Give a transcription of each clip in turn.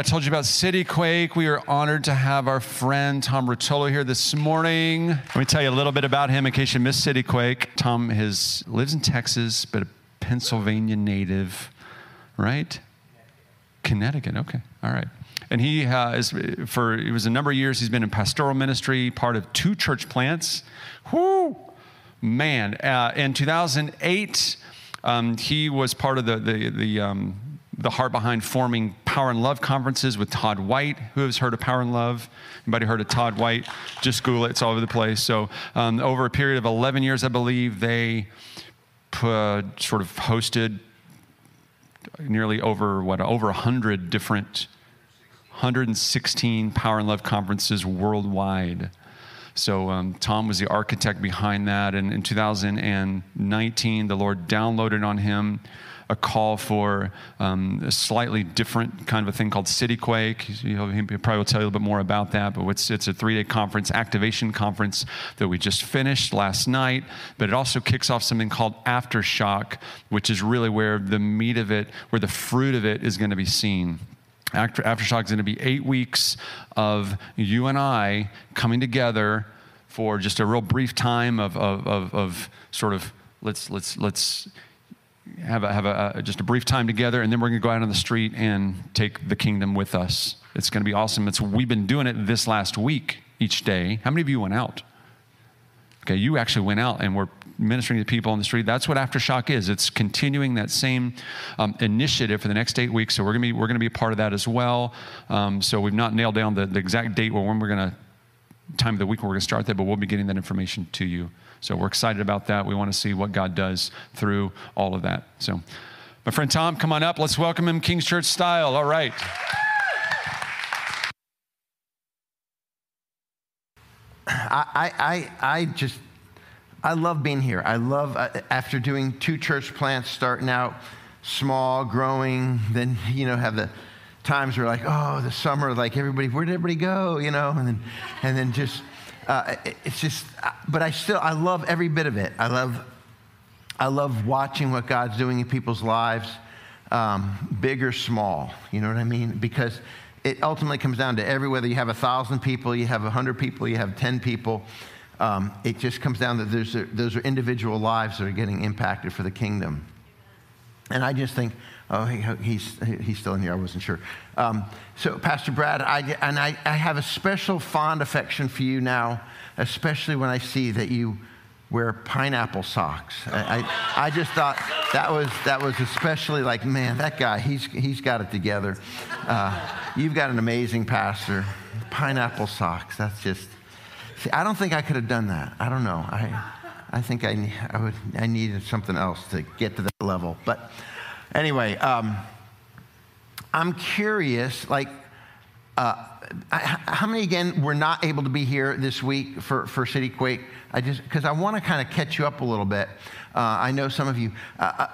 I told you about City Quake. We are honored to have our friend Tom Ruotolo here this morning. Let me tell you a little bit about him in case you missed City Quake. Tom has, lives in Texas, but a Pennsylvania native, right? Connecticut. Okay. All right. And he has, for, it was a number of years, he's been in pastoral ministry, part of two church plants. Whoo! Man. Uh, in 2008, um, he was part of the, the, the, um, the heart behind forming Power and Love conferences with Todd White. Who has heard of Power and Love? Anybody heard of Todd White? Just Google it; it's all over the place. So, um, over a period of 11 years, I believe they put, sort of hosted nearly over what over 100 different 116 Power and Love conferences worldwide. So um, Tom was the architect behind that, and in 2019, the Lord downloaded on him a call for um, a slightly different kind of a thing called City Quake. He probably will tell you a little bit more about that, but it's, it's a three day conference, activation conference that we just finished last night. But it also kicks off something called Aftershock, which is really where the meat of it, where the fruit of it is going to be seen. After, Aftershock is going to be eight weeks of you and I coming together for just a real brief time of, of, of, of sort of let's, let's, let's have, a, have a, a, just a brief time together, and then we're going to go out on the street and take the kingdom with us. It's going to be awesome. It's, we've been doing it this last week each day. How many of you went out? Okay, you actually went out and were ministering to people on the street. That's what Aftershock is. It's continuing that same um, initiative for the next eight weeks. So we're going to be we're to be a part of that as well. Um, so we've not nailed down the, the exact date or when we're going to time of the week when we're going to start that, but we'll be getting that information to you. So we're excited about that. We want to see what God does through all of that. So, my friend Tom, come on up. Let's welcome him King's Church style. All right. I, I, I just, I love being here. I love, uh, after doing two church plants, starting out small, growing, then, you know, have the times where like, oh, the summer, like everybody, where did everybody go, you know? And then, and then just, uh, it's just, uh, but I still, I love every bit of it. I love, I love watching what God's doing in people's lives, um, big or small. You know what I mean? Because it ultimately comes down to every whether you have a thousand people, you have a hundred people, you have ten people. Um, it just comes down to those are, those are individual lives that are getting impacted for the kingdom. And I just think, oh, he, he's, he's still in here. I wasn't sure. Um, so, Pastor Brad, I, and I, I have a special fond affection for you now, especially when I see that you wear pineapple socks. I, I, I, just thought that was, that was especially like, man, that guy, he's, he's got it together. Uh, you've got an amazing pastor. Pineapple socks, that's just, see, I don't think I could have done that. I don't know. I, I think I, I, would, I needed something else to get to that level. But anyway, um, I'm curious, like, uh, how many again were not able to be here this week for, for City Quake? I just because I want to kind of catch you up a little bit. Uh, I know some of you. Uh, uh,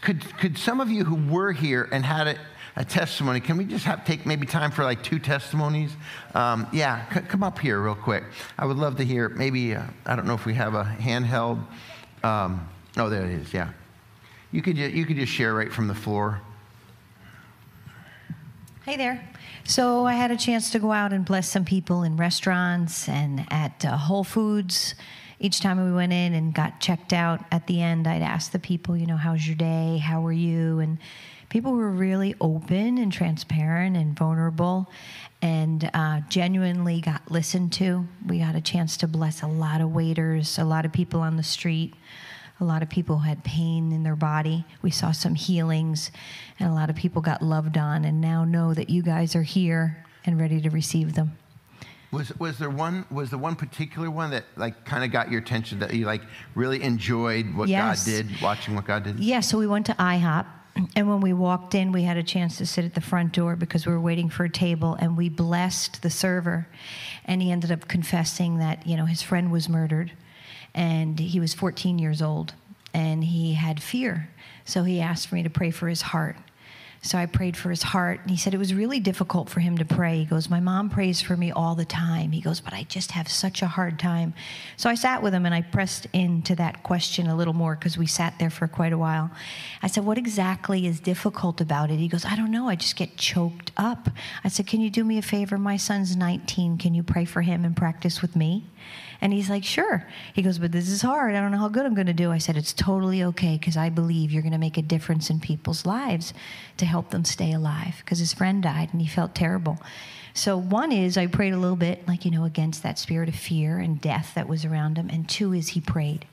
could could some of you who were here and had a, a testimony? Can we just have take maybe time for like two testimonies? Um, yeah, c- come up here real quick. I would love to hear. Maybe uh, I don't know if we have a handheld. Um, oh, there it is. Yeah, you could ju- you could just share right from the floor. Hey there. So I had a chance to go out and bless some people in restaurants and at uh, Whole Foods. Each time we went in and got checked out at the end, I'd ask the people, you know, how's your day? How are you? And people were really open and transparent and vulnerable and uh, genuinely got listened to. We got a chance to bless a lot of waiters, a lot of people on the street. A lot of people had pain in their body. We saw some healings, and a lot of people got loved on, and now know that you guys are here and ready to receive them. Was, was there one was the one particular one that like kind of got your attention that you like really enjoyed what yes. God did watching what God did? Yeah, so we went to IHOP and when we walked in, we had a chance to sit at the front door because we were waiting for a table, and we blessed the server. And he ended up confessing that, you know, his friend was murdered and he was 14 years old and he had fear. So he asked for me to pray for his heart. So I prayed for his heart. And he said it was really difficult for him to pray. He goes, My mom prays for me all the time. He goes, But I just have such a hard time. So I sat with him and I pressed into that question a little more because we sat there for quite a while. I said, What exactly is difficult about it? He goes, I don't know. I just get choked up. I said, Can you do me a favor? My son's 19. Can you pray for him and practice with me? And he's like, Sure. He goes, But this is hard. I don't know how good I'm going to do. I said, It's totally okay because I believe you're going to make a difference in people's lives to help them stay alive because his friend died and he felt terrible. So, one is I prayed a little bit, like, you know, against that spirit of fear and death that was around him. And two is he prayed.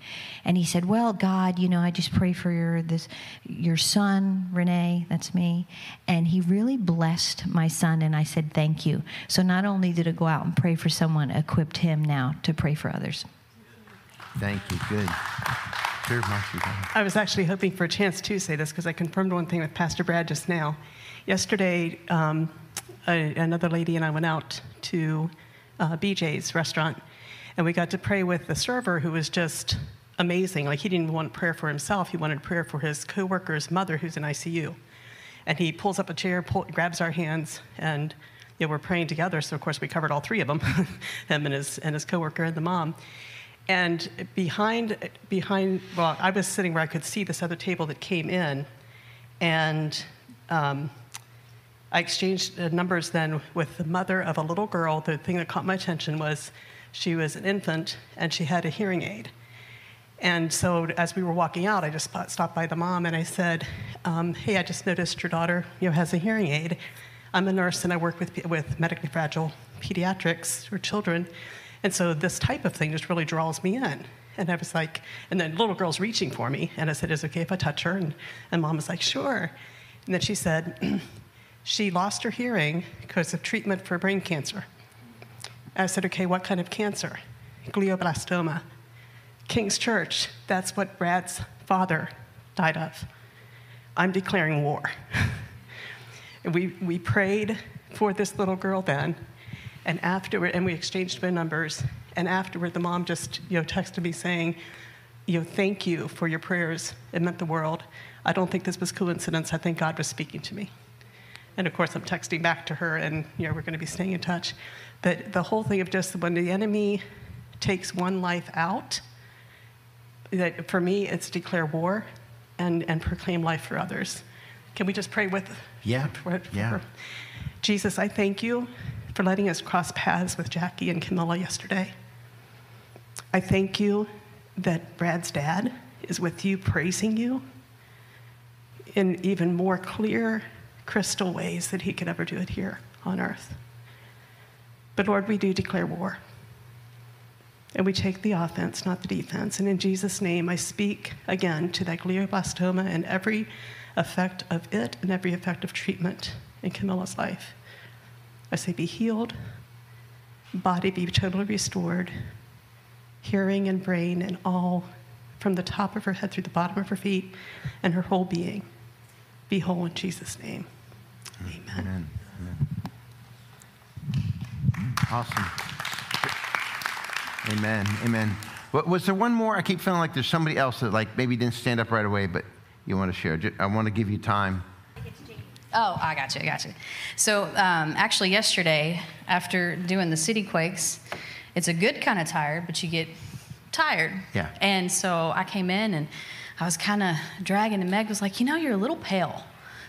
And he said, Well, God, you know, I just pray for your, this, your son, Renee, that's me. And he really blessed my son. And I said, Thank you. So, not only did I go out and pray for someone, equipped him now to pray for others. Thank you. Good. Sure, Marcy, go. I was actually hoping for a chance to say this because I confirmed one thing with Pastor Brad just now. Yesterday, um, a, another lady and I went out to uh, BJ's restaurant, and we got to pray with the server who was just amazing. Like he didn't want prayer for himself; he wanted prayer for his coworker's mother who's in ICU. And he pulls up a chair, pull, grabs our hands, and you know, we're praying together. So of course we covered all three of them, him and his and his coworker and the mom. And behind, behind, well, I was sitting where I could see this other table that came in, and um, I exchanged numbers then with the mother of a little girl. The thing that caught my attention was she was an infant and she had a hearing aid. And so as we were walking out, I just stopped by the mom and I said, um, "Hey, I just noticed your daughter, you know, has a hearing aid. I'm a nurse and I work with with medically fragile pediatrics or children, and so this type of thing just really draws me in." And I was like, and then the little girl's reaching for me, and I said, "Is it okay if I touch her?" And, and mom was like, "Sure." And then she said, "She lost her hearing because of treatment for brain cancer." I said, "Okay, what kind of cancer?" Glioblastoma. King's Church, that's what Brad's father died of. I'm declaring war. we, we prayed for this little girl then, and afterward, and we exchanged phone numbers, and afterward, the mom just, you know, texted me saying, you know, thank you for your prayers. It meant the world. I don't think this was coincidence. I think God was speaking to me. And of course, I'm texting back to her, and you know, we're going to be staying in touch. But the whole thing of just when the enemy takes one life out, that for me, it's declare war and, and proclaim life for others. Can we just pray with? Yeah, for- for yeah. Jesus, I thank you for letting us cross paths with Jackie and Camilla yesterday. I thank you that Brad's dad is with you, praising you in even more clear, crystal ways that he could ever do it here on earth. But Lord, we do declare war. And we take the offense, not the defense. And in Jesus' name, I speak again to that glioblastoma and every effect of it and every effect of treatment in Camilla's life. I say, be healed, body be totally restored, hearing and brain and all from the top of her head through the bottom of her feet and her whole being. Be whole in Jesus' name. Amen. Amen. Amen. Awesome. Amen. Amen. Was there one more? I keep feeling like there's somebody else that like maybe didn't stand up right away, but you want to share. I want to give you time. Oh, I got you, I got you. So um, actually, yesterday, after doing the city quakes, it's a good kind of tired, but you get tired. Yeah. And so I came in and I was kind of dragging, and Meg was like, "You know, you're a little pale."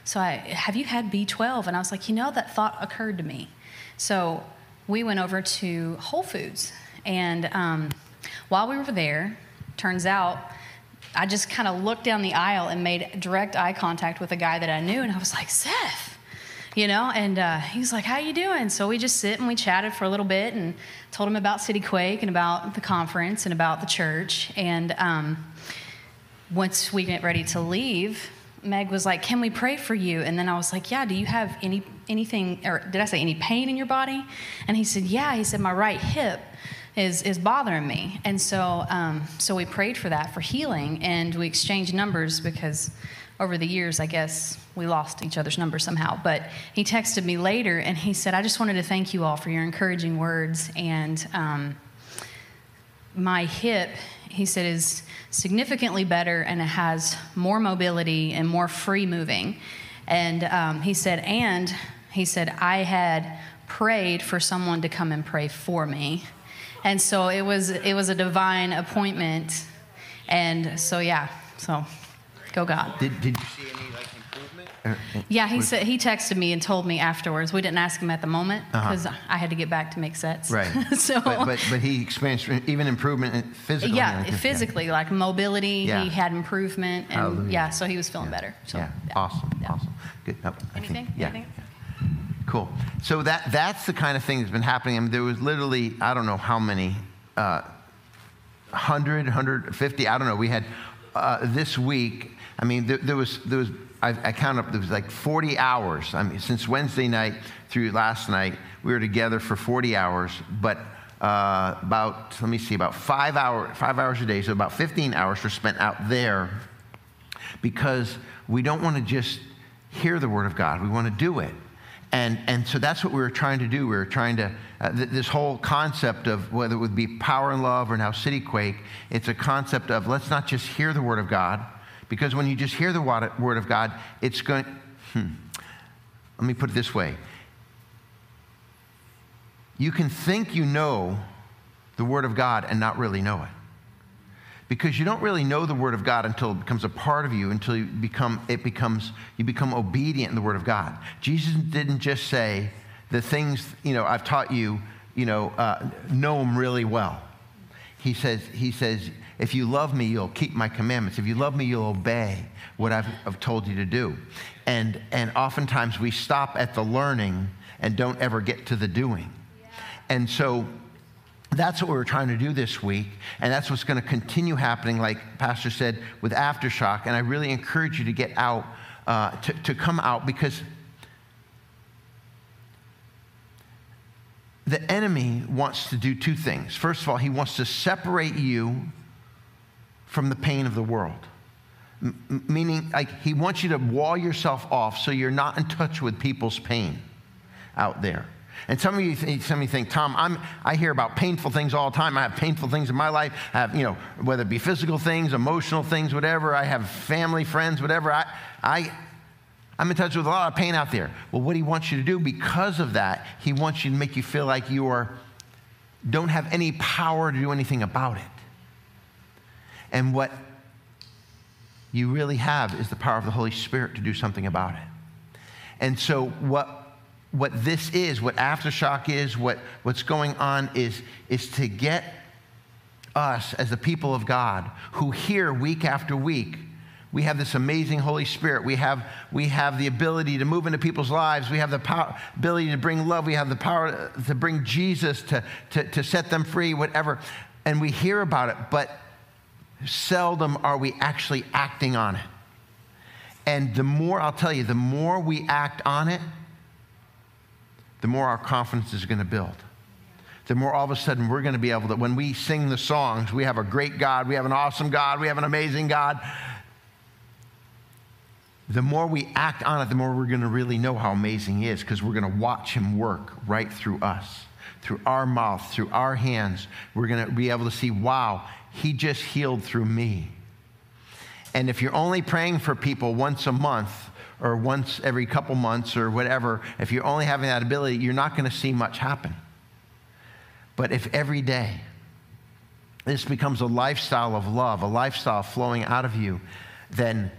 So I, have you had B12? And I was like, you know, that thought occurred to me. So we went over to Whole Foods, and um, while we were there, turns out I just kind of looked down the aisle and made direct eye contact with a guy that I knew, and I was like, Seth, you know, and uh, he was like, "How you doing?" So we just sit and we chatted for a little bit, and told him about City Quake and about the conference and about the church. And um, once we get ready to leave, Meg was like, "Can we pray for you?" And then I was like, "Yeah. Do you have any anything, or did I say any pain in your body?" And he said, "Yeah." He said, "My right hip." Is, is bothering me. And so, um, so we prayed for that, for healing, and we exchanged numbers because over the years, I guess we lost each other's numbers somehow. But he texted me later and he said, I just wanted to thank you all for your encouraging words. And um, my hip, he said, is significantly better and it has more mobility and more free moving. And um, he said, and he said, I had prayed for someone to come and pray for me. And so it was, it was a divine appointment. And so, yeah, so go God. Did, did you see any like improvement? Or- Yeah, he said he texted me and told me afterwards. We didn't ask him at the moment because I had to get back to make sets. Uh-huh. Right. so, but, but, but he experienced even improvement in physical. yeah, healing. physically, like mobility, Yeah. he had improvement, and Hallelujah. yeah, so he was feeling better. So, yeah. Awesome. yeah. Awesome. Good. No, I think- Anything? yeah. Anything? Cool. So that that's the kind of thing that's been happening. I mean, there was literally I don't know how many, uh, 100, 150. I don't know. We had uh, this week. I mean, there, there was there was I, I counted up. There was like 40 hours. I mean, since Wednesday night through last night, we were together for 40 hours. But uh, about let me see, about five hour five hours a day. So about 15 hours were spent out there because we don't want to just hear the word of God. We want to do it. And, and so that's what we were trying to do. We were trying to, uh, th- this whole concept of whether it would be power and love or now city quake, it's a concept of let's not just hear the word of God, because when you just hear the word of God, it's going, hmm, let me put it this way. You can think you know the word of God and not really know it. Because you don't really know the word of god until it becomes a part of you until you become it becomes you become obedient in the word of god. Jesus didn't just say the things you know i've taught you you know uh, know them really well he says he says if you love me you'll keep my commandments. If you love me you'll obey what i've, I've told you to do. And and oftentimes we stop at the learning and don't ever get to the doing. And so that's what we are trying to do this week, and that's what's going to continue happening, like Pastor said, with Aftershock. And I really encourage you to get out, uh, to, to come out, because the enemy wants to do two things. First of all, he wants to separate you from the pain of the world. M- meaning, like, he wants you to wall yourself off so you're not in touch with people's pain out there. And some of you, think, some of you think, Tom, I'm, I hear about painful things all the time. I have painful things in my life. I have, you know, whether it be physical things, emotional things, whatever. I have family, friends, whatever. I, I, I'm in touch with a lot of pain out there. Well, what he wants you to do because of that, he wants you to make you feel like you are, don't have any power to do anything about it. And what you really have is the power of the Holy Spirit to do something about it. And so, what what this is, what aftershock is, what, what's going on is, is to get us as the people of God who hear week after week. We have this amazing Holy Spirit. We have, we have the ability to move into people's lives. We have the power, ability to bring love. We have the power to bring Jesus, to, to, to set them free, whatever. And we hear about it, but seldom are we actually acting on it. And the more, I'll tell you, the more we act on it, the more our confidence is going to build. The more all of a sudden we're going to be able to, when we sing the songs, we have a great God, we have an awesome God, we have an amazing God. The more we act on it, the more we're going to really know how amazing He is because we're going to watch Him work right through us, through our mouth, through our hands. We're going to be able to see, wow, He just healed through me. And if you're only praying for people once a month, or once every couple months or whatever, if you're only having that ability, you're not going to see much happen. But if every day this becomes a lifestyle of love, a lifestyle flowing out of you, then,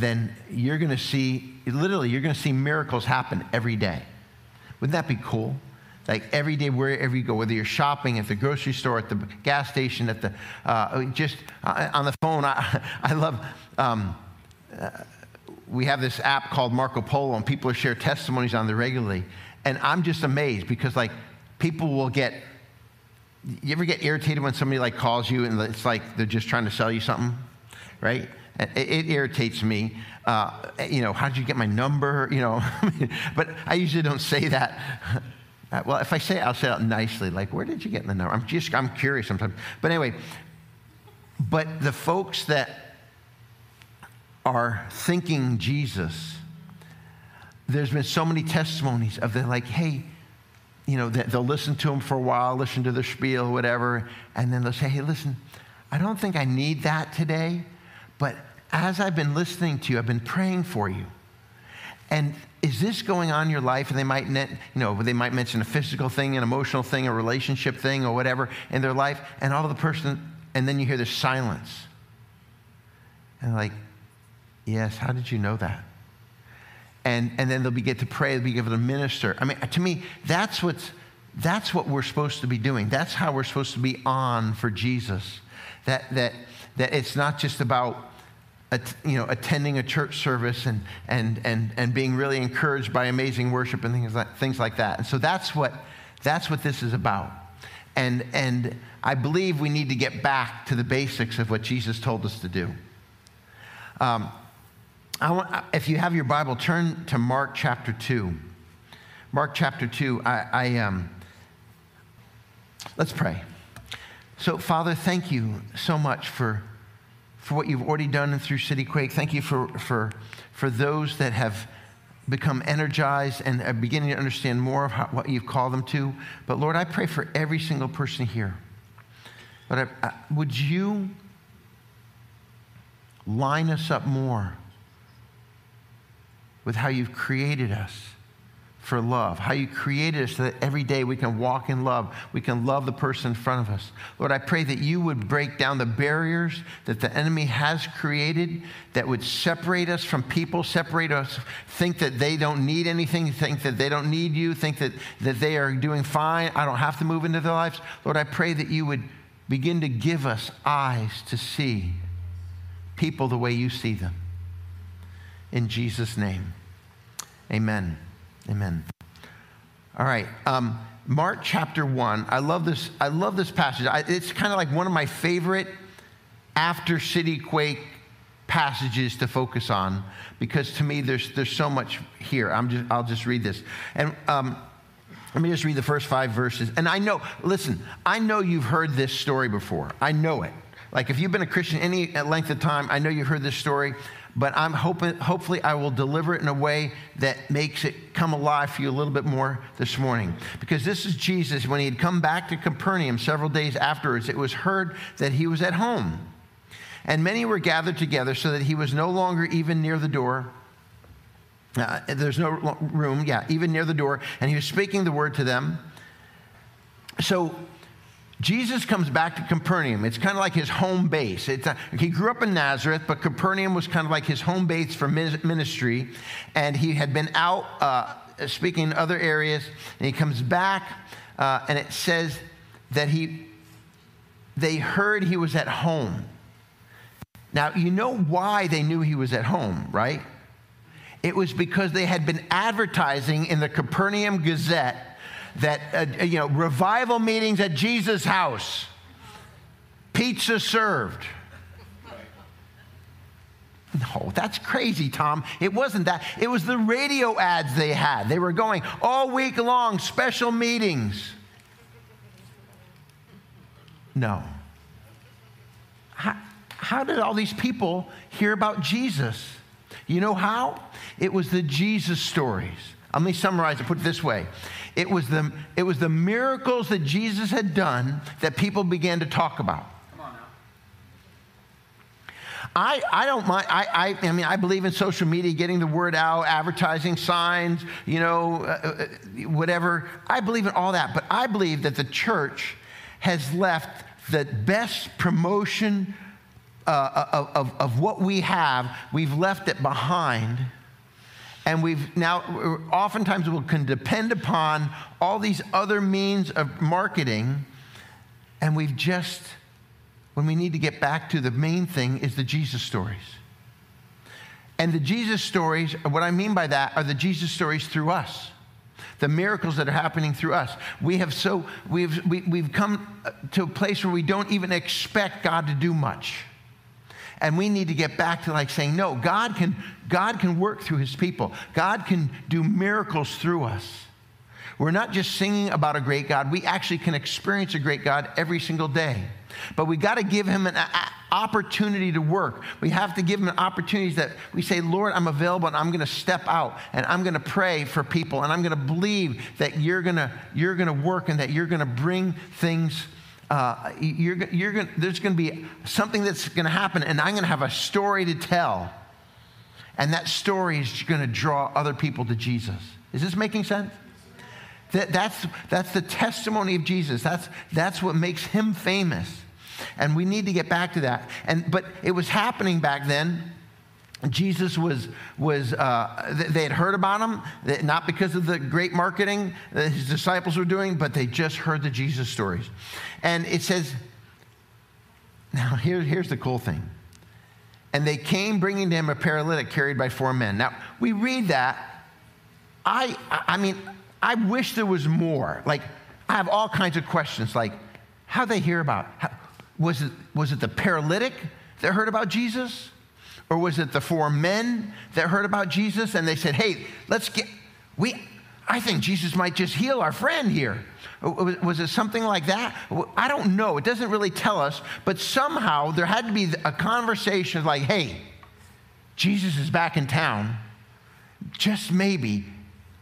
then you're going to see, literally, you're going to see miracles happen every day. Wouldn't that be cool? Like every day, wherever you go, whether you're shopping at the grocery store, at the gas station, at the, uh, just uh, on the phone. I, I love, um, uh, we have this app called Marco Polo, and people share testimonies on there regularly. And I'm just amazed because, like, people will get. You ever get irritated when somebody like calls you and it's like they're just trying to sell you something, right? It, it irritates me. Uh, you know, how did you get my number? You know, but I usually don't say that. Uh, well, if I say it, I'll say it nicely, like, where did you get the number? I'm just, I'm curious sometimes. But anyway, but the folks that are thinking Jesus, there's been so many testimonies of they're like, hey, you know, they'll listen to him for a while, listen to the spiel, whatever, and then they'll say, hey, listen, I don't think I need that today, but as I've been listening to you, I've been praying for you. And is this going on in your life? And they might, you know, they might mention a physical thing, an emotional thing, a relationship thing, or whatever in their life. And all of the person, and then you hear this silence. And like, yes, how did you know that? And, and then they'll be get to pray, they'll be given to minister. I mean, to me, that's what's that's what we're supposed to be doing. That's how we're supposed to be on for Jesus. That that that it's not just about you know, attending a church service and, and, and, and being really encouraged by amazing worship and things like, things like that. And so that's what, that's what this is about. And, and I believe we need to get back to the basics of what Jesus told us to do. Um, I want, if you have your Bible, turn to Mark chapter 2. Mark chapter 2, I, I um, let's pray. So, Father, thank you so much for for what you've already done through CityQuake. Thank you for, for, for those that have become energized and are beginning to understand more of how, what you've called them to. But Lord, I pray for every single person here. But I, I, would you line us up more with how you've created us? For love, how you created us so that every day we can walk in love. We can love the person in front of us. Lord, I pray that you would break down the barriers that the enemy has created that would separate us from people, separate us, think that they don't need anything, think that they don't need you, think that, that they are doing fine. I don't have to move into their lives. Lord, I pray that you would begin to give us eyes to see people the way you see them. In Jesus' name, amen. Amen. All right. Um, Mark chapter 1. I love this, I love this passage. I, it's kind of like one of my favorite after city quake passages to focus on because to me there's, there's so much here. I'm just, I'll just read this. And um, let me just read the first five verses. And I know, listen, I know you've heard this story before. I know it. Like if you've been a Christian any length of time, I know you've heard this story but I'm hoping, hopefully, I will deliver it in a way that makes it come alive for you a little bit more this morning. Because this is Jesus. When he had come back to Capernaum several days afterwards, it was heard that he was at home. And many were gathered together so that he was no longer even near the door. Uh, there's no room, yeah, even near the door. And he was speaking the word to them. So Jesus comes back to Capernaum. It's kind of like his home base. A, he grew up in Nazareth, but Capernaum was kind of like his home base for ministry. And he had been out uh, speaking in other areas, and he comes back, uh, and it says that he, they heard he was at home. Now, you know why they knew he was at home, right? It was because they had been advertising in the Capernaum Gazette that, uh, you know, revival meetings at Jesus' house, pizza served. No, that's crazy, Tom. It wasn't that. It was the radio ads they had. They were going all week long, special meetings. No. How, how did all these people hear about Jesus? You know how? It was the Jesus stories. Let me summarize it, put it this way. It was, the, it was the miracles that Jesus had done that people began to talk about. I, I don't mind. I, I, I mean, I believe in social media, getting the word out, advertising signs, you know, uh, uh, whatever. I believe in all that. But I believe that the church has left the best promotion uh, of, of, of what we have, we've left it behind and we've now oftentimes we can depend upon all these other means of marketing. And we've just when we need to get back to the main thing is the jesus stories. And the jesus stories what i mean by that are the jesus stories through us. The miracles that are happening through us. We have so we've we, have we have come to a place where we don't even expect god to do much and we need to get back to like saying, no, God can, God can work through his people. God can do miracles through us. We're not just singing about a great God. We actually can experience a great God every single day. But we got to give him an opportunity to work. We have to give him opportunities that we say, Lord, I'm available and I'm going to step out and I'm going to pray for people and I'm going to believe that you're going to, you're going to work and that you're going to bring things uh, you're, you're gonna, there's going to be something that's going to happen, and I'm going to have a story to tell. And that story is going to draw other people to Jesus. Is this making sense? That, that's, that's the testimony of Jesus. That's, that's what makes him famous. And we need to get back to that. And, but it was happening back then. Jesus was, was uh, they had heard about him, not because of the great marketing that his disciples were doing, but they just heard the Jesus stories. And it says, now here, here's the cool thing. And they came bringing to him a paralytic carried by four men. Now, we read that. I, I mean, I wish there was more. Like, I have all kinds of questions, like, how they hear about? How, was, it, was it the paralytic that heard about Jesus? Or was it the four men that heard about Jesus and they said, hey, let's get, we, I think Jesus might just heal our friend here. Was it something like that? I don't know. It doesn't really tell us, but somehow there had to be a conversation like, hey, Jesus is back in town. Just maybe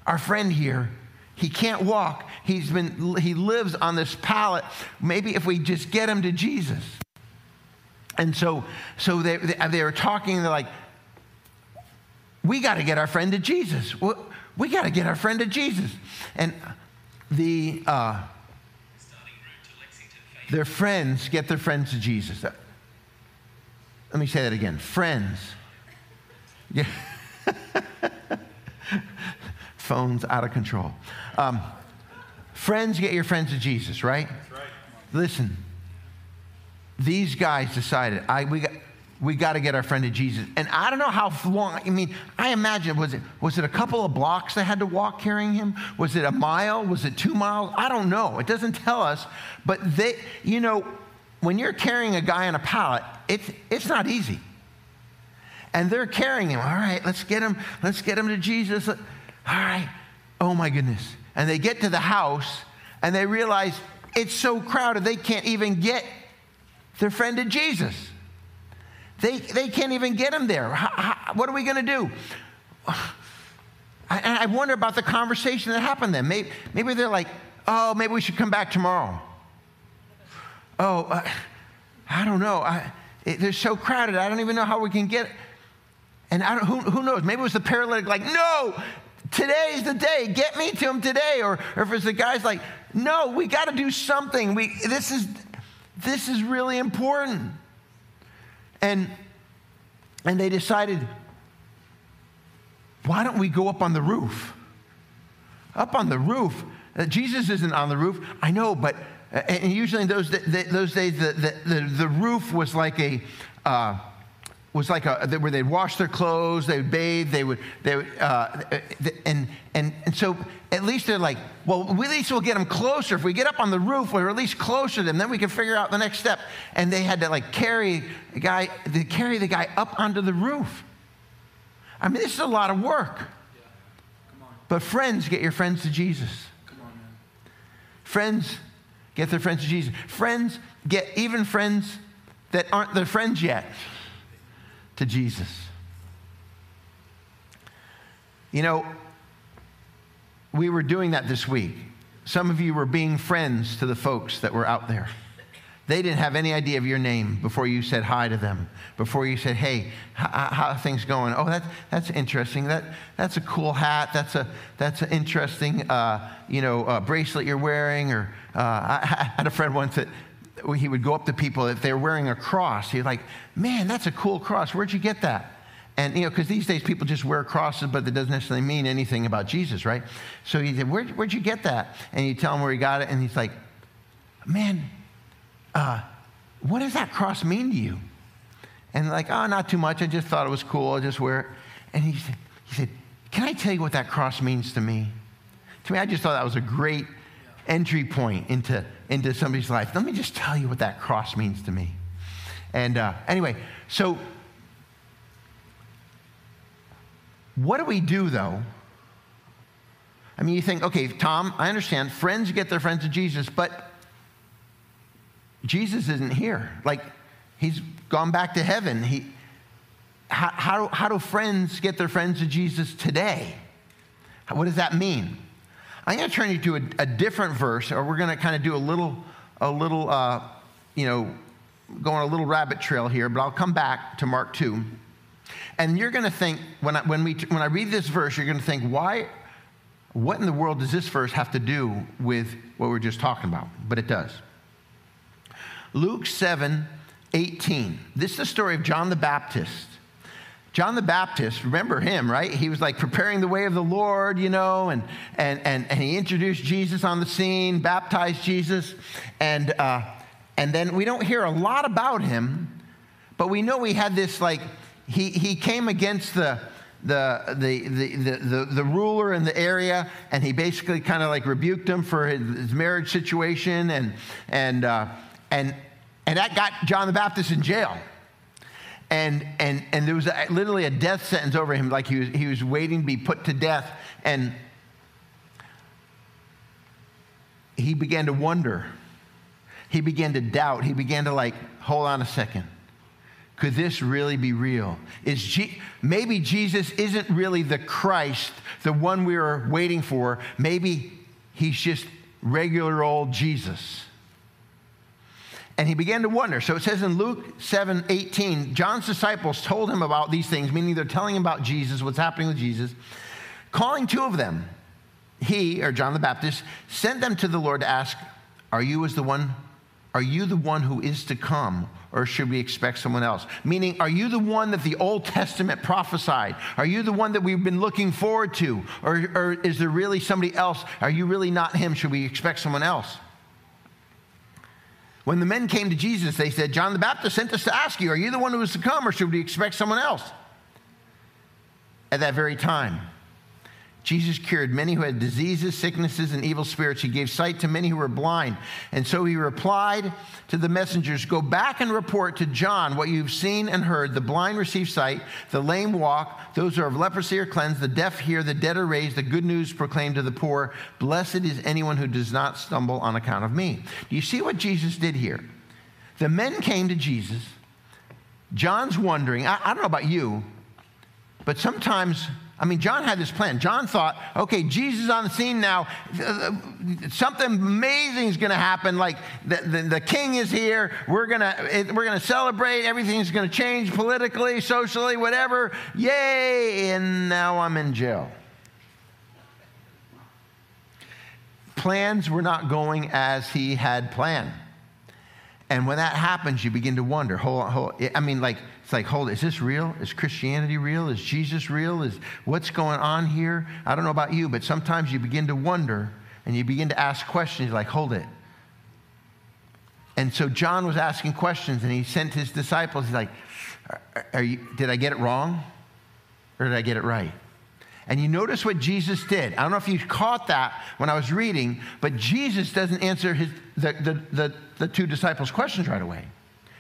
our friend here he can't walk. He's been, he lives on this pallet. Maybe if we just get him to Jesus. And so, so they, they were talking, they're like, we got to get our friend to Jesus. We, we got to get our friend to Jesus. And the, uh, their friends get their friends to Jesus. Let me say that again. Friends. Yeah. Phones out of control. Um, friends get your friends to Jesus, right? right. Listen, these guys decided, I, we got, we got to get our friend to Jesus. And I don't know how long, I mean, I imagine, was it, was it a couple of blocks they had to walk carrying him? Was it a mile? Was it two miles? I don't know. It doesn't tell us. But they, you know, when you're carrying a guy on a pallet, it's, it's not easy. And they're carrying him. All right, let's get him, let's get him to Jesus. All right. Oh my goodness. And they get to the house and they realize it's so crowded they can't even get their friend to Jesus. They, they can't even get him there. How, how, what are we going to do? I, I wonder about the conversation that happened then. Maybe, maybe they're like, oh, maybe we should come back tomorrow. Oh, uh, I don't know. I, it, they're so crowded. I don't even know how we can get. And I don't, who, who knows? Maybe it was the paralytic, like, no, today's the day. Get me to him today. Or, or if it's the guy's like, no, we got to do something. We, this, is, this is really important. And, and they decided, why don't we go up on the roof? Up on the roof. Uh, Jesus isn't on the roof. I know, but uh, and usually in those, those days, the, the, the, the roof was like a, uh, was like a, where they'd wash their clothes, they would bathe, they would, they would uh, and, and, and so at least they're like, well, at least we'll get them closer. If we get up on the roof, we're at least closer to them, then we can figure out the next step. And they had to like carry the guy, they carry the guy up onto the roof. I mean, this is a lot of work. But friends, get your friends to Jesus. On, friends, get their friends to Jesus. Friends, get even friends that aren't their friends yet to Jesus. You know, we were doing that this week. Some of you were being friends to the folks that were out there. They didn't have any idea of your name before you said hi to them, before you said, hey, how, how are things going? Oh, that, that's interesting. That, that's a cool hat. That's, a, that's an interesting, uh, you know, uh, bracelet you're wearing. Or uh, I, I, had a friend once that he would go up to people if they were wearing a cross. He'd like, man, that's a cool cross. Where'd you get that? And, you know, because these days people just wear crosses, but that doesn't necessarily mean anything about Jesus, right? So he said, Where, Where'd you get that? And you tell him where he got it, and he's like, Man, uh, what does that cross mean to you? And like, oh, not too much. I just thought it was cool. I just wear it. And he said, he said, Can I tell you what that cross means to me? To me, I just thought that was a great entry point into, into somebody's life. Let me just tell you what that cross means to me. And uh, anyway, so what do we do though? I mean, you think, okay, Tom, I understand friends get their friends to Jesus, but Jesus isn't here. Like, he's gone back to heaven. He, how, how, how do friends get their friends to Jesus today? What does that mean? I'm going to turn you to a, a different verse, or we're going to kind of do a little, a little, uh, you know, go on a little rabbit trail here, but I'll come back to Mark 2. And you're going to think, when I, when, we, when I read this verse, you're going to think, why, what in the world does this verse have to do with what we're just talking about? But it does. Luke 7 18. This is the story of John the Baptist. John the Baptist, remember him, right? He was like preparing the way of the Lord, you know, and, and, and, and he introduced Jesus on the scene, baptized Jesus. And, uh, and then we don't hear a lot about him, but we know he had this like, he, he came against the, the, the, the, the, the, ruler in the area, and he basically kind of like rebuked him for his, his marriage situation, and, and, uh, and, and that got John the Baptist in jail. And, and, and there was a, literally a death sentence over him, like he was, he was waiting to be put to death. And he began to wonder. He began to doubt. He began to, like, hold on a second. Could this really be real? Is G- maybe Jesus isn't really the Christ, the one we were waiting for. Maybe he's just regular old Jesus. And he began to wonder. So it says in Luke 7 18, John's disciples told him about these things, meaning they're telling him about Jesus, what's happening with Jesus. Calling two of them, he, or John the Baptist, sent them to the Lord to ask, Are you as the one? Are you the one who is to come, or should we expect someone else? Meaning, are you the one that the Old Testament prophesied? Are you the one that we've been looking forward to? Or, or is there really somebody else? Are you really not him? Should we expect someone else? When the men came to Jesus, they said, John the Baptist sent us to ask you, Are you the one who is to come, or should we expect someone else? At that very time, Jesus cured many who had diseases, sicknesses, and evil spirits. He gave sight to many who were blind. And so he replied to the messengers Go back and report to John what you've seen and heard. The blind receive sight, the lame walk, those who have leprosy are cleansed, the deaf hear, the dead are raised, the good news proclaimed to the poor. Blessed is anyone who does not stumble on account of me. Do you see what Jesus did here? The men came to Jesus. John's wondering, I, I don't know about you, but sometimes I mean, John had this plan. John thought, okay, Jesus is on the scene now. Something amazing is going to happen. Like the, the, the, king is here. We're going to we're going to celebrate. Everything's going to change politically, socially, whatever. Yay! And now I'm in jail. Plans were not going as he had planned. And when that happens, you begin to wonder, hold on, hold. I mean, like, it's like, hold, is this real? Is Christianity real? Is Jesus real? Is what's going on here? I don't know about you, but sometimes you begin to wonder and you begin to ask questions like, hold it. And so John was asking questions and he sent his disciples, he's like, are, are you, did I get it wrong? Or did I get it right? And you notice what Jesus did. I don't know if you caught that when I was reading, but Jesus doesn't answer his, the, the, the, the two disciples' questions right away.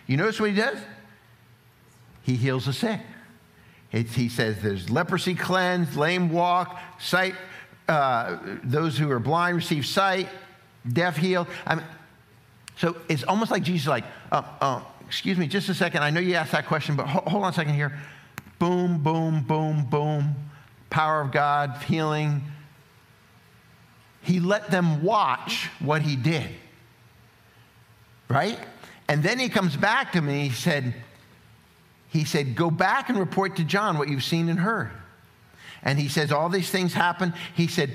You notice what he does? he heals the sick. It, he says there's leprosy cleansed, lame walk, sight, uh, those who are blind receive sight, deaf healed. I mean, so it's almost like Jesus, like, uh, uh, excuse me, just a second. I know you asked that question, but ho- hold on a second here. Boom, boom, boom, boom. Power of God, healing. He let them watch what he did. Right? And then he comes back to me. He said, he said, Go back and report to John what you've seen and heard. And he says, All these things happen. He said,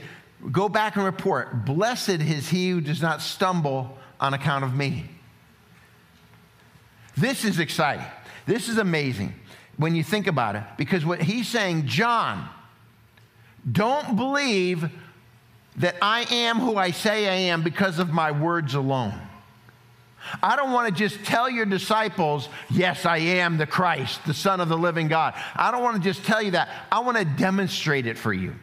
Go back and report. Blessed is he who does not stumble on account of me. This is exciting. This is amazing when you think about it, because what he's saying, John, don't believe that I am who I say I am because of my words alone. I don't want to just tell your disciples, yes, I am the Christ, the Son of the living God. I don't want to just tell you that. I want to demonstrate it for you.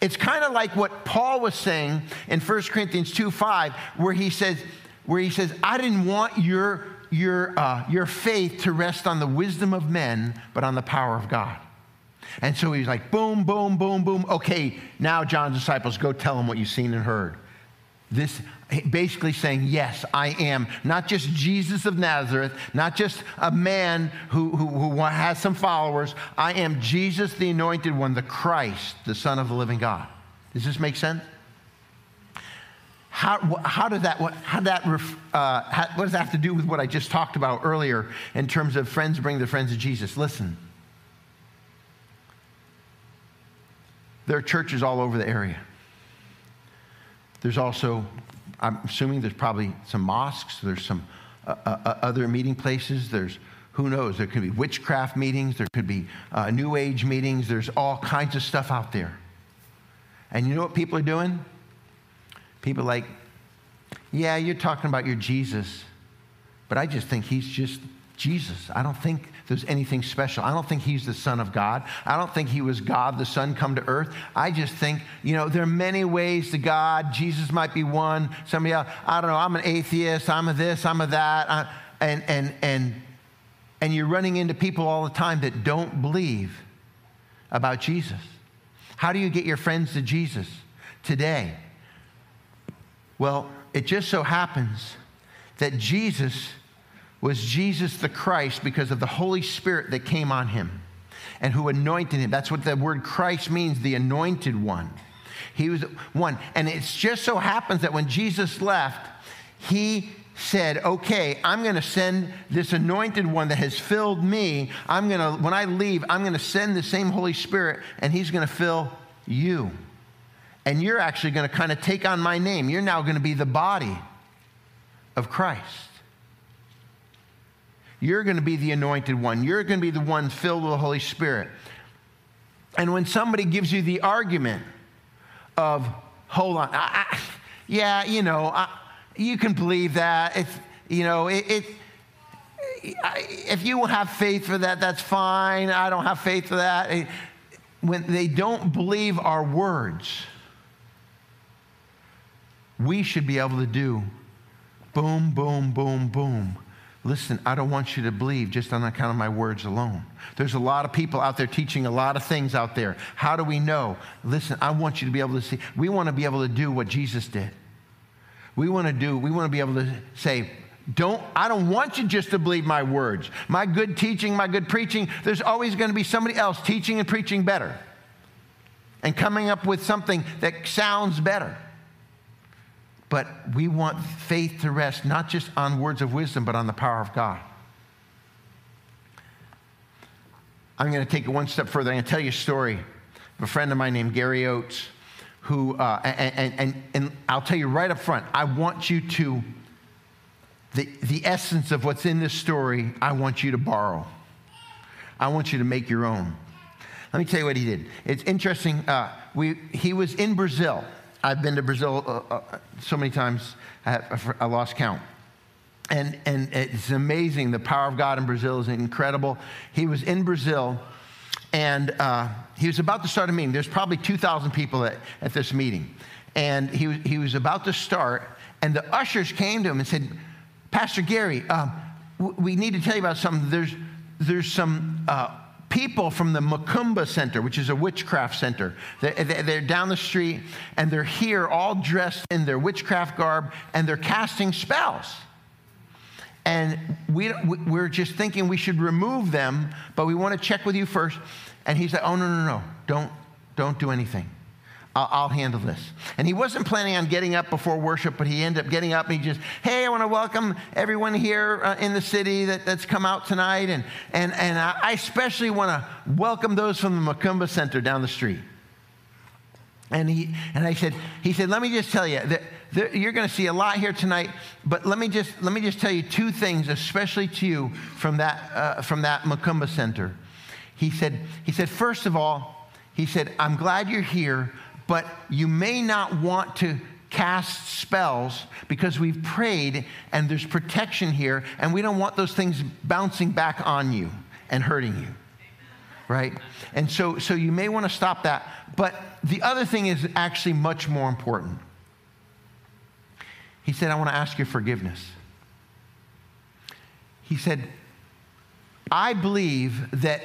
It's kind of like what Paul was saying in 1 Corinthians 2 5, where he says, where he says, I didn't want your, your, uh, your faith to rest on the wisdom of men, but on the power of God. And so he's like, boom, boom, boom, boom. Okay, now, John's disciples, go tell them what you've seen and heard. This basically saying, Yes, I am not just Jesus of Nazareth, not just a man who, who, who, has some followers. I am Jesus, the anointed one, the Christ, the Son of the living God. Does this make sense? how, how does that, what, how that uh, how, what does that have to do with what I just talked about earlier in terms of friends bring the friends of Jesus? Listen. There are churches all over the area. There's also, I'm assuming there's probably some mosques, there's some uh, uh, uh other meeting places, there's who knows, there could be witchcraft meetings, there could be uh, New Age meetings, there's all kinds of stuff out there. And you know what people are doing? People like, yeah, you're talking about your Jesus, but I just think he's just Jesus. I don't think there's anything special. I don't think he's the Son of God. I don't think he was God, the Son, come to earth. I just think, you know, there are many ways to God. Jesus might be one. Somebody else, I don't know, I'm an atheist. I'm a this, I'm a that. I, and, and, and, and you're running into people all the time that don't believe about Jesus. How do you get your friends to Jesus today? Well, it just so happens that Jesus was Jesus the Christ because of the Holy Spirit that came on him and who anointed him. That's what the word Christ means, the anointed one. He was one. And it just so happens that when Jesus left, he said, Okay, I'm going to send this anointed one that has filled me. I'm going to, when I leave, I'm going to send the same Holy Spirit and he's going to fill you and you're actually going to kind of take on my name. You're now going to be the body of Christ. You're going to be the anointed one. You're going to be the one filled with the Holy Spirit. And when somebody gives you the argument of, hold on, I, I, yeah, you know, I, you can believe that. If, you know, it, it if you have faith for that, that's fine. I don't have faith for that. When they don't believe our words, we should be able to do boom, boom, boom, boom. Listen, I don't want you to believe just on account of my words alone. There's a lot of people out there teaching a lot of things out there. How do we know? Listen, I want you to be able to see. We want to be able to do what Jesus did. We want to do, we want to be able to say, don't I don't want you just to believe my words. My good teaching, my good preaching, there's always going to be somebody else teaching and preaching better. And coming up with something that sounds better. But we want faith to rest not just on words of wisdom, but on the power of God. I'm going to take it one step further. I'm going to tell you a story of a friend of mine named Gary Oates, who, uh, and, and, and I'll tell you right up front, I want you to, the, the essence of what's in this story, I want you to borrow. I want you to make your own. Let me tell you what he did. It's interesting. Uh, we, he was in Brazil I've been to Brazil uh, uh, so many times, I, have, I lost count. And, and it's amazing. The power of God in Brazil is incredible. He was in Brazil and uh, he was about to start a meeting. There's probably 2,000 people at, at this meeting. And he, he was about to start, and the ushers came to him and said, Pastor Gary, um, we need to tell you about something. There's, there's some uh, people from the Macumba Center, which is a witchcraft center. They're down the street and they're here all dressed in their witchcraft garb and they're casting spells. And we, we're just thinking we should remove them, but we want to check with you first. And he said, Oh, no, no, no, don't, don't do anything. I'll, I'll, handle this. And he wasn't planning on getting up before worship, but he ended up getting up and he just, hey, I want to welcome everyone here uh, in the city that, that's come out tonight. And, and, and I especially want to welcome those from the Macumba Center down the street. And, he, and I said, he said, let me just tell you that you're going to see a lot here tonight, but let me just, let me just tell you two things, especially to you from that, uh, from that Macumba Center. He said, he said, first of all, he said, I'm glad you're here, but you may not want to cast spells because we've prayed and there's protection here, and we don't want those things bouncing back on you and hurting you. Right? And so, so you may want to stop that. But the other thing is actually much more important. He said, I want to ask your forgiveness. He said, I believe that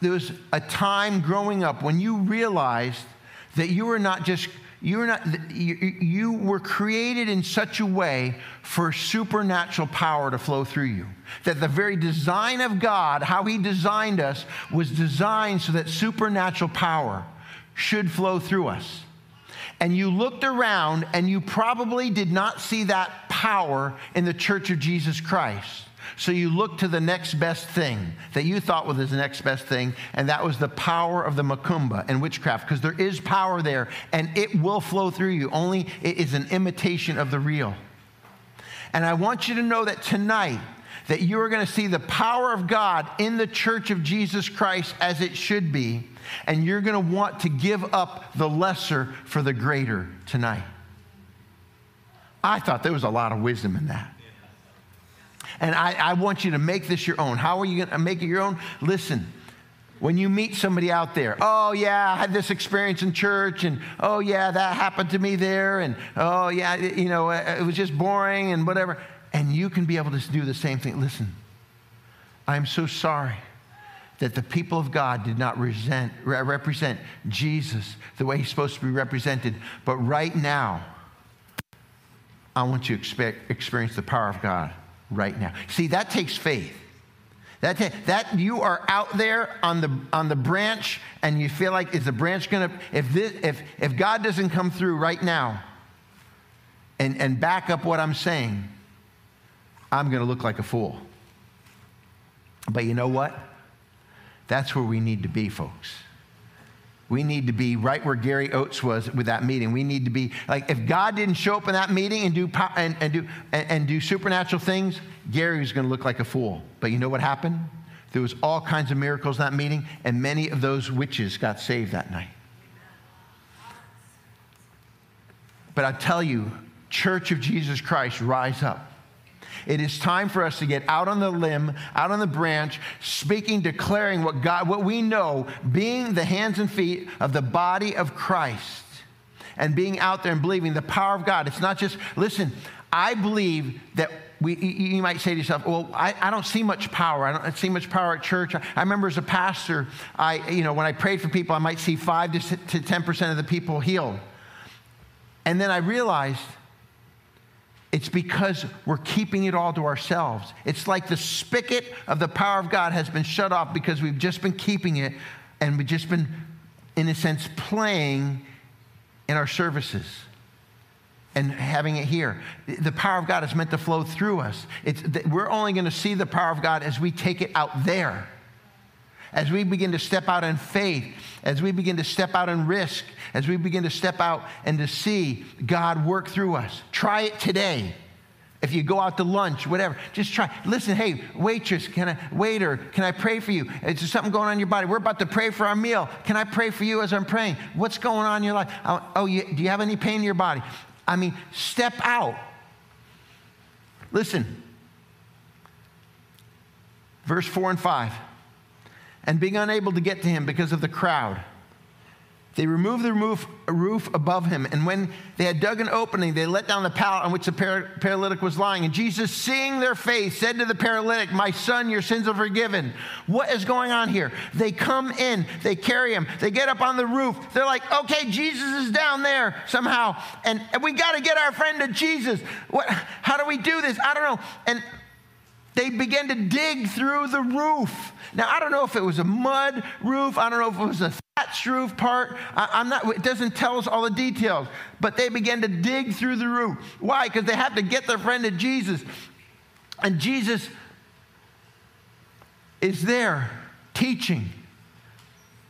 there was a time growing up when you realized that you are not just you are not you, you were created in such a way for supernatural power to flow through you. That the very design of god how he designed us was designed so that supernatural power should flow through us and you looked around and you probably did not see that power in the church of Jesus Christ. So you looked to the next best thing that you thought was the next best thing, and that was the power of the macumba and witchcraft, because there is power there and it will flow through you. Only it is an imitation of the real. And I want you to know that tonight, that you are going to see the power of God in the church of Jesus Christ as it should be, and you're going to want to give up the lesser for the greater tonight. I thought there was a lot of wisdom in that. And I, I want you to make this your own. How are you going to make it your own? Listen, when you meet somebody out there, oh, yeah, I had this experience in church, and oh, yeah, that happened to me there, and oh, yeah, you know, it was just boring and whatever. And you can be able to do the same thing. Listen, I'm so sorry that the people of God did not resent, represent Jesus the way he's supposed to be represented. But right now, I want you to expect, experience the power of God right now. See, that takes faith. That, that you are out there on the, on the branch and you feel like is the branch going to, if, this, if, if God doesn't come through right now and, and back up what I'm saying, I'm going to look like a fool. But you know what? That's where we need to be, folks. We need to be right where Gary Oates was with that meeting. We need to be like if God didn't show up in that meeting and do and, and do and, and do supernatural things, Gary was going to look like a fool. But you know what happened? There was all kinds of miracles in that meeting, and many of those witches got saved that night. But I tell you, Church of Jesus Christ, rise up. It is time for us to get out on the limb, out on the branch, speaking, declaring what God, what we know, being the hands and feet of the body of Christ, and being out there and believing the power of God. It's not just, listen, I believe that we, you might say to yourself, well, I, I, don't see much power. I don't see much power at church. I, I, remember as a pastor, I, you know, when I prayed for people, I might see five to 10% of the people healed. And then I realized it's because we're keeping it all to ourselves. It's like the spigot of the power of God has been shut off because we've just been keeping it and we've just been, in a sense, playing in our services and having it here. The power of God is meant to flow through us. It's, we're only going to see the power of God as we take it out there as we begin to step out in faith, as we begin to step out in risk, as we begin to step out and to see God work through us. Try it today. If you go out to lunch, whatever, just try. Listen, hey, waitress, can I, waiter, can I pray for you? Is there something going on in your body? We're about to pray for our meal. Can I pray for you as I'm praying? What's going on in your life? Oh, oh you, do you have any pain in your body? I mean, step out. Listen, verse 4 and 5 and being unable to get to him because of the crowd. They removed the roof, above him, and when they had dug an opening, they let down the pallet on which the par- paralytic was lying. And Jesus, seeing their faith, said to the paralytic, My son, your sins are forgiven. What is going on here? They come in, they carry him, they get up on the roof. They're like, Okay, Jesus is down there somehow, and, and we got to get our friend to Jesus. What, how do we do this? I don't know. And they began to dig through the roof. Now, I don't know if it was a mud roof, I don't know if it was a thatched roof part. I, am not, it doesn't tell us all the details, but they began to dig through the roof. Why? Because they had to get their friend to Jesus. And Jesus is there teaching,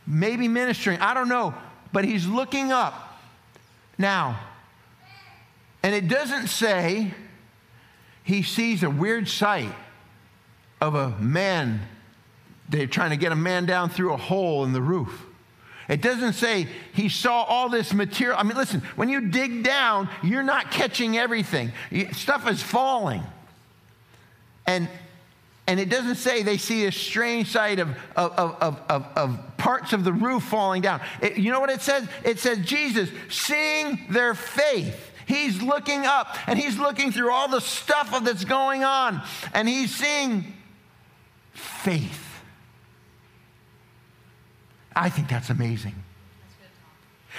maybe ministering, I don't know, but he's looking up now. And it doesn't say he sees a weird sight of a man. They're trying to get a man down through a hole in the roof. It doesn't say he saw all this material. I mean, listen, when you dig down, you're not catching everything, stuff is falling. And, and it doesn't say they see a strange sight of, of, of, of, of parts of the roof falling down. It, you know what it says? It says Jesus, seeing their faith. He's looking up and he's looking through all the stuff that's going on and he's seeing faith. I think that's amazing.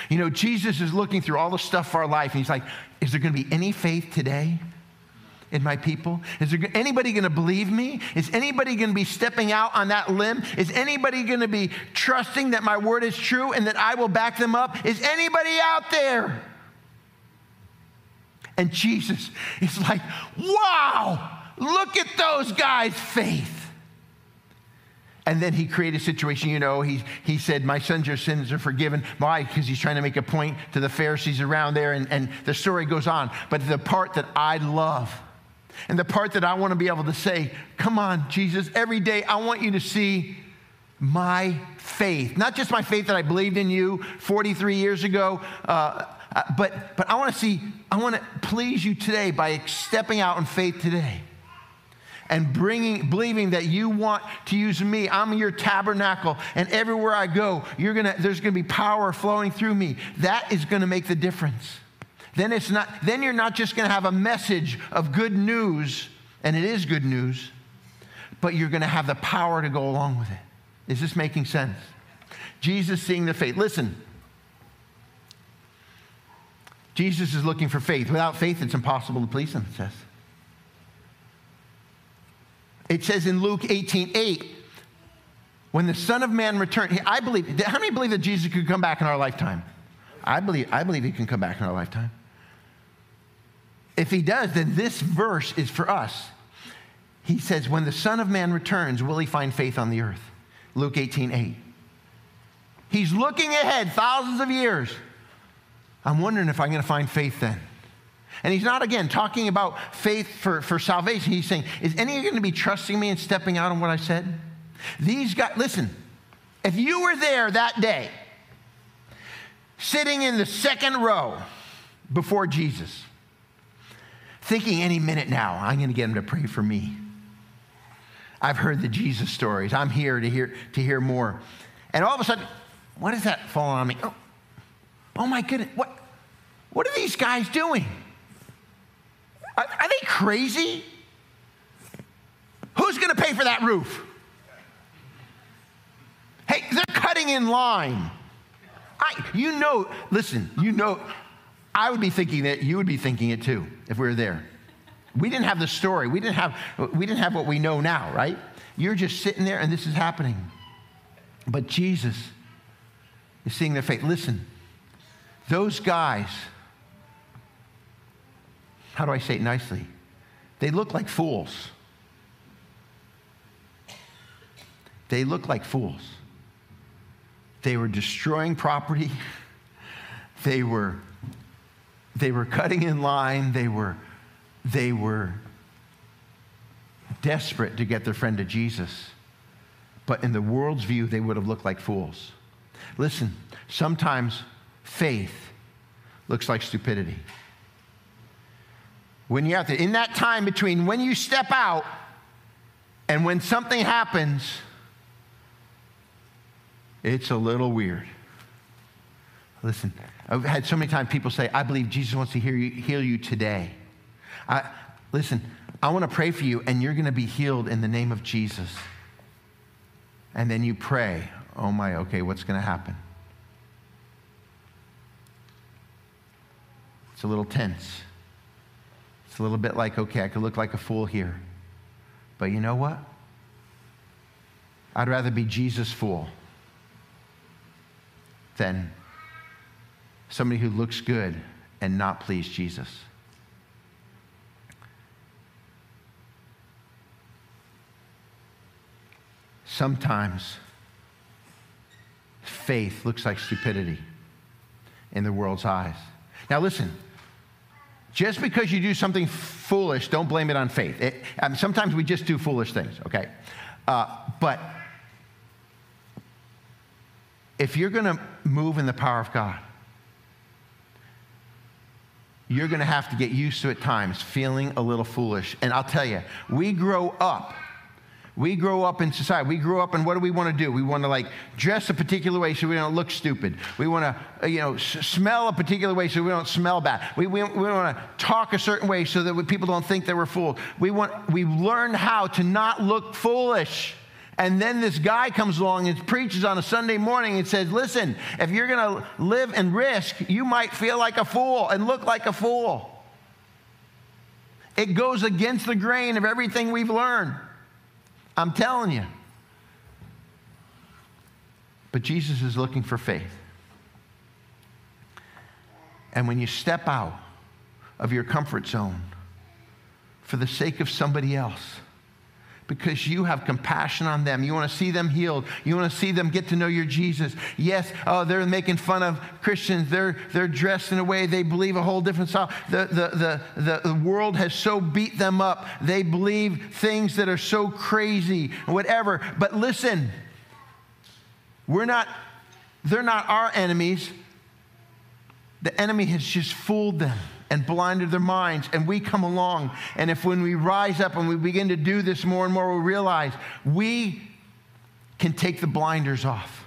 You know, Jesus is looking through all the stuff for our life, and he's like, Is there going to be any faith today in my people? Is there anybody going to believe me? Is anybody going to be stepping out on that limb? Is anybody going to be trusting that my word is true and that I will back them up? Is anybody out there? And Jesus is like, wow, look at those guys' faith. And then he created a situation, you know, he, he said, My sons, your sins are forgiven. Why? Because he's trying to make a point to the Pharisees around there, and, and the story goes on. But the part that I love, and the part that I want to be able to say, Come on, Jesus, every day I want you to see my faith. Not just my faith that I believed in you 43 years ago, uh, uh but, but I want to see, I want to please you today by stepping out in faith today and bringing, believing that you want to use me. I'm your tabernacle, and everywhere I go, you're gonna, there's going to be power flowing through me. That is going to make the difference. Then, it's not, then you're not just going to have a message of good news, and it is good news, but you're going to have the power to go along with it. Is this making sense? Jesus seeing the faith. Listen, Jesus is looking for faith. Without faith, it's impossible to please him, it says. It says in Luke 18 8, when the Son of Man returned, I believe, how many believe that Jesus could come back in our lifetime? I believe, I believe he can come back in our lifetime. If he does, then this verse is for us. He says, When the Son of Man returns, will he find faith on the earth? Luke 18 8. He's looking ahead thousands of years. I'm wondering if I'm going to find faith then. And he's not, again, talking about faith for, for salvation. He's saying, Is any of you going to be trusting me and stepping out on what I said? These guys, listen, if you were there that day, sitting in the second row before Jesus, thinking any minute now, I'm going to get him to pray for me. I've heard the Jesus stories. I'm here to hear, to hear more. And all of a sudden, what is that falling on me? Oh, oh my goodness, what, what are these guys doing? Are, are they crazy? Who's going to pay for that roof? Hey, they're cutting in line. I, you know, listen, you know, I would be thinking that you would be thinking it too if we were there. We didn't have the story. We didn't have, we didn't have what we know now, right? You're just sitting there and this is happening. But Jesus is seeing their faith. Listen, those guys how do I say it nicely? They look like fools. They look like fools. They were destroying property. They were, they were cutting in line. They were, they were desperate to get their friend to Jesus. But in the world's view, they would have looked like fools. Listen, sometimes faith looks like stupidity when you're out there, in that time between when you step out and when something happens, it's a little weird. Listen, I've had so many times people say, I believe Jesus wants to heal you, heal you today. I, listen, I want to pray for you, and you're going to be healed in the name of Jesus. And then you pray, oh my, okay, what's going to happen? It's a little tense a little bit like, okay, I could look like a fool here. But you know what? I'd rather be Jesus' fool than somebody who looks good and not please Jesus. Sometimes faith looks like stupidity in the world's eyes. Now, listen, just because you do something foolish, don't blame it on faith. It, um, sometimes we just do foolish things, okay? Uh, but if you're going to move in the power of God, you're going to have to get used to at times feeling a little foolish. And I'll tell you, we grow up we grow up in society. We grow up and what do we want to do? We want to like dress a particular way so we don't look stupid. We want to, uh, you know, s- smell a particular way so we don't smell bad. We, we, we want to talk a certain way so that we, people don't think that we're fools. We want, we learn how to not look foolish. And then this guy comes along and preaches on a Sunday morning and says, Listen, if you're going to live and risk, you might feel like a fool and look like a fool. It goes against the grain of everything we've learned. I'm telling you. But Jesus is looking for faith. And when you step out, of your comfort zone for the sake of somebody else because you have compassion on them. You want to see them healed. You want to see them get to know your Jesus. Yes, oh, they're making fun of Christians. They're, they're dressed in a way they believe a whole different style. The, the, the, the, world has so beat them up. They believe things that are so crazy, whatever. But listen, we're not, they're not our enemies. The enemy has just fooled them and blinded their minds. And we come along, and if when we rise up and we begin to do this more and more, we realize we can take the blinders off.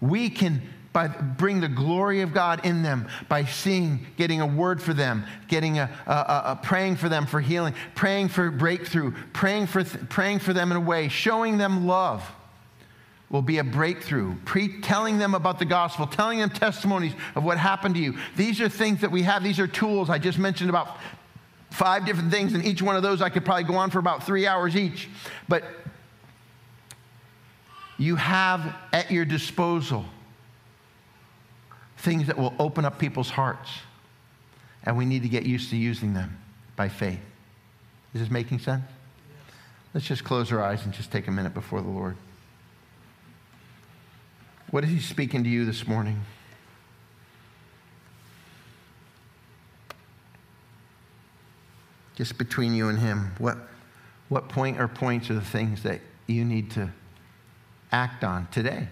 We can by bring the glory of God in them by seeing, getting a word for them, getting a, a, a, a praying for them for healing, praying for breakthrough, praying for, th- praying for them in a way, showing them love will be a breakthrough. Pre- telling them about the gospel, telling them testimonies of what happened to you. These are things that we have. These are tools. I just mentioned about five different things, and each one of those I could probably go on for about three hours each. But you have at your disposal things that will open up people's hearts, and we need to get used to using them by faith. Is this making sense? Let's just close our eyes and just take a minute before the Lord. What is he speaking to you this morning? Just between you and him, what, what point or points are the things that you need to act on today?